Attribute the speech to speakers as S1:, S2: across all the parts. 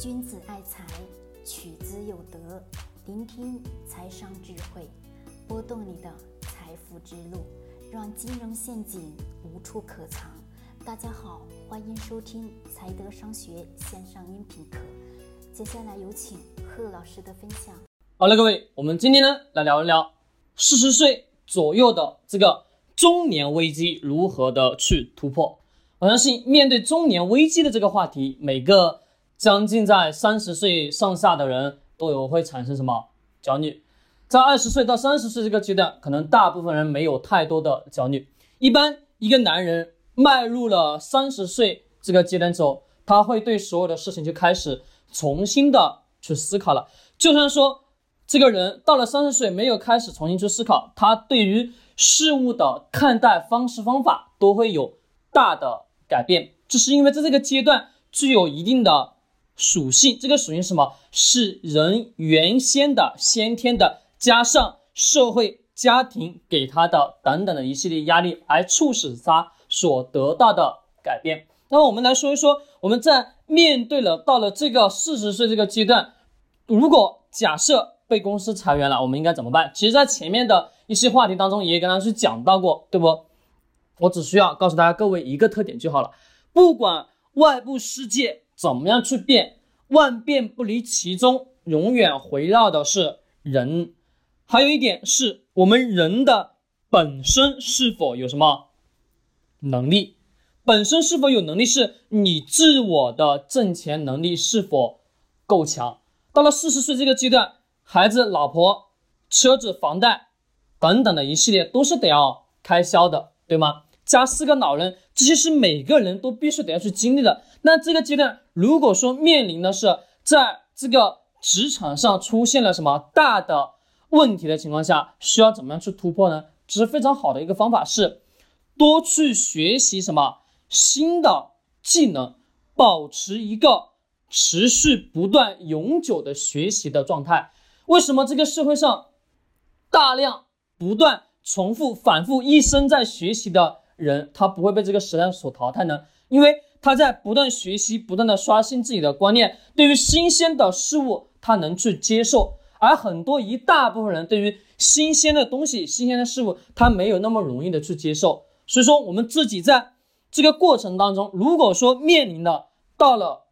S1: 君子爱财，取之有德。聆听财商智慧，拨动你的财富之路，让金融陷阱无处可藏。大家好，欢迎收听财德商学线上音频课。接下来有请贺老师的分享。
S2: 好了，各位，我们今天呢来聊一聊四十岁左右的这个中年危机如何的去突破。我相信面对中年危机的这个话题，每个将近在三十岁上下的人都有会产生什么焦虑？在二十岁到三十岁这个阶段，可能大部分人没有太多的焦虑。一般一个男人迈入了三十岁这个阶段之后，他会对所有的事情就开始重新的去思考了。就算说这个人到了三十岁没有开始重新去思考，他对于事物的看待方式方法都会有大的。改变，这是因为在这个阶段具有一定的属性，这个属性什么？是人原先的先天的，加上社会家庭给他的等等的一系列压力，而促使他所得到的改变。那么我们来说一说，我们在面对了到了这个四十岁这个阶段，如果假设被公司裁员了，我们应该怎么办？其实，在前面的一些话题当中也跟大家去讲到过，对不？我只需要告诉大家各位一个特点就好了，不管外部世界怎么样去变，万变不离其宗，永远围绕的是人。还有一点是我们人的本身是否有什么能力，本身是否有能力，是你自我的挣钱能力是否够强。到了四十岁这个阶段，孩子、老婆、车子、房贷等等的一系列都是得要开销的。对吗？加四个老人，这些是每个人都必须得要去经历的。那这个阶段，如果说面临的是在这个职场上出现了什么大的问题的情况下，需要怎么样去突破呢？其实非常好的一个方法是多去学习什么新的技能，保持一个持续不断、永久的学习的状态。为什么这个社会上大量不断？重复、反复，一生在学习的人，他不会被这个时代所淘汰呢？因为他在不断学习、不断的刷新自己的观念，对于新鲜的事物，他能去接受。而很多一大部分人对于新鲜的东西、新鲜的事物，他没有那么容易的去接受。所以说，我们自己在这个过程当中，如果说面临的到了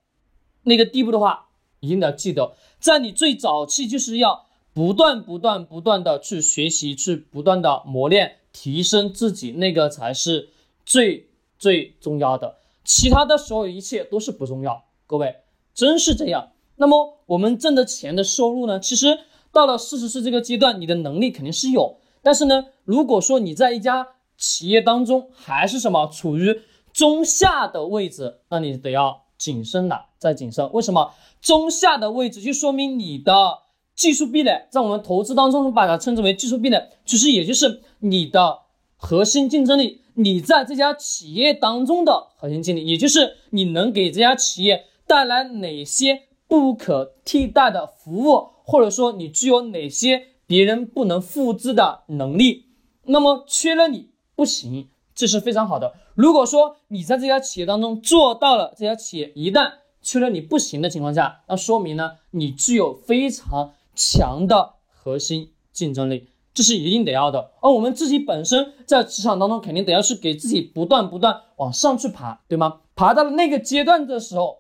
S2: 那个地步的话，一定要记得，在你最早期就是要。不断、不断、不断的去学习，去不断的磨练、提升自己，那个才是最最重要的。其他的所有一切都是不重要。各位，真是这样。那么我们挣的钱的收入呢？其实到了四十岁这个阶段，你的能力肯定是有，但是呢，如果说你在一家企业当中还是什么处于中下的位置，那你得要谨慎了，再谨慎。为什么中下的位置就说明你的？技术壁垒，在我们投资当中，把它称之为技术壁垒，其实也就是你的核心竞争力，你在这家企业当中的核心竞争力，也就是你能给这家企业带来哪些不可替代的服务，或者说你具有哪些别人不能复制的能力。那么缺了你不行，这是非常好的。如果说你在这家企业当中做到了，这家企业一旦缺了你不行的情况下，那说明呢，你具有非常。强的核心竞争力，这是一定得要的。而我们自己本身在职场当中，肯定得要去给自己不断不断往上去爬，对吗？爬到了那个阶段的时候，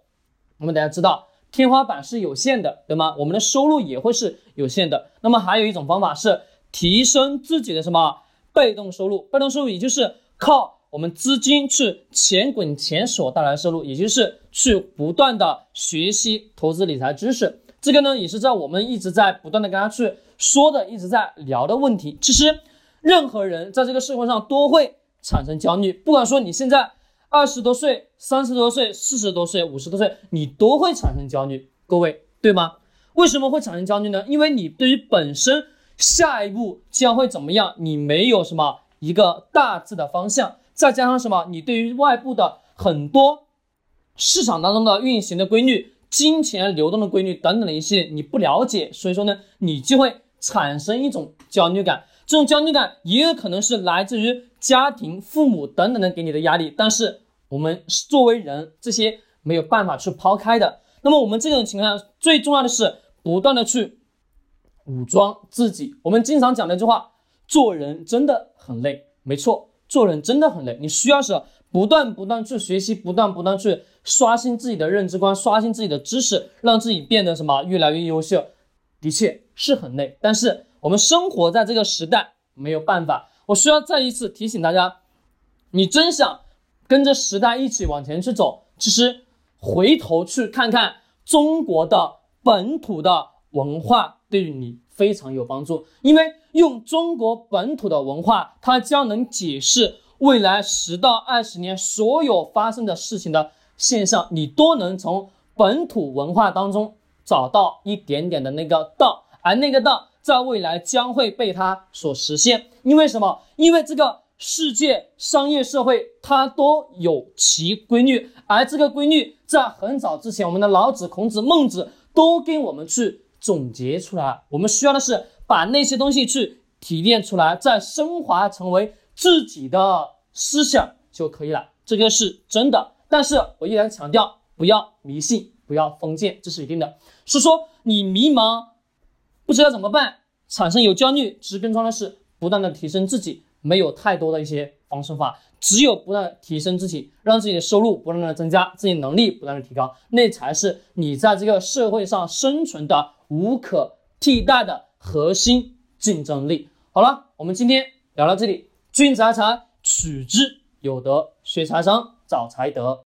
S2: 我们大家知道天花板是有限的，对吗？我们的收入也会是有限的。那么还有一种方法是提升自己的什么被动收入？被动收入也就是靠我们资金去钱滚钱所带来的收入，也就是去不断的学习投资理财知识。这个呢，也是在我们一直在不断的跟他去说的，一直在聊的问题。其实，任何人在这个社会上都会产生焦虑，不管说你现在二十多岁、三十多岁、四十多岁、五十多岁，你都会产生焦虑。各位，对吗？为什么会产生焦虑呢？因为你对于本身下一步将会怎么样，你没有什么一个大致的方向，再加上什么，你对于外部的很多市场当中的运行的规律。金钱流动的规律等等的一些你不了解，所以说呢，你就会产生一种焦虑感。这种焦虑感也有可能是来自于家庭、父母等等的给你的压力。但是我们作为人，这些没有办法去抛开的。那么我们这种情况下，最重要的是不断的去武装自己。我们经常讲的一句话，做人真的很累，没错，做人真的很累。你需要是不断不断去学习，不断不断去刷新自己的认知观，刷新自己的知识，让自己变得什么越来越优秀。的确是很累，但是我们生活在这个时代，没有办法。我需要再一次提醒大家，你真想跟着时代一起往前去走，其实回头去看看中国的本土的文化，对于你非常有帮助。因为用中国本土的文化，它将能解释未来十到二十年所有发生的事情的现象，你都能从本土文化当中。找到一点点的那个道，而那个道在未来将会被它所实现。因为什么？因为这个世界商业社会它都有其规律，而这个规律在很早之前，我们的老子、孔子、孟子都跟我们去总结出来。我们需要的是把那些东西去提炼出来，再升华成为自己的思想就可以了。这个是真的。但是我依然强调，不要迷信。不要封建，这是一定的。是说你迷茫，不知道怎么办，产生有焦虑，其实更重要的是不断的提升自己，没有太多的一些方式法，只有不断提升自己，让自己的收入不断的增加，自己能力不断的提高，那才是你在这个社会上生存的无可替代的核心竞争力。好了，我们今天聊到这里，君子爱财，取之有德，学财商，找财德。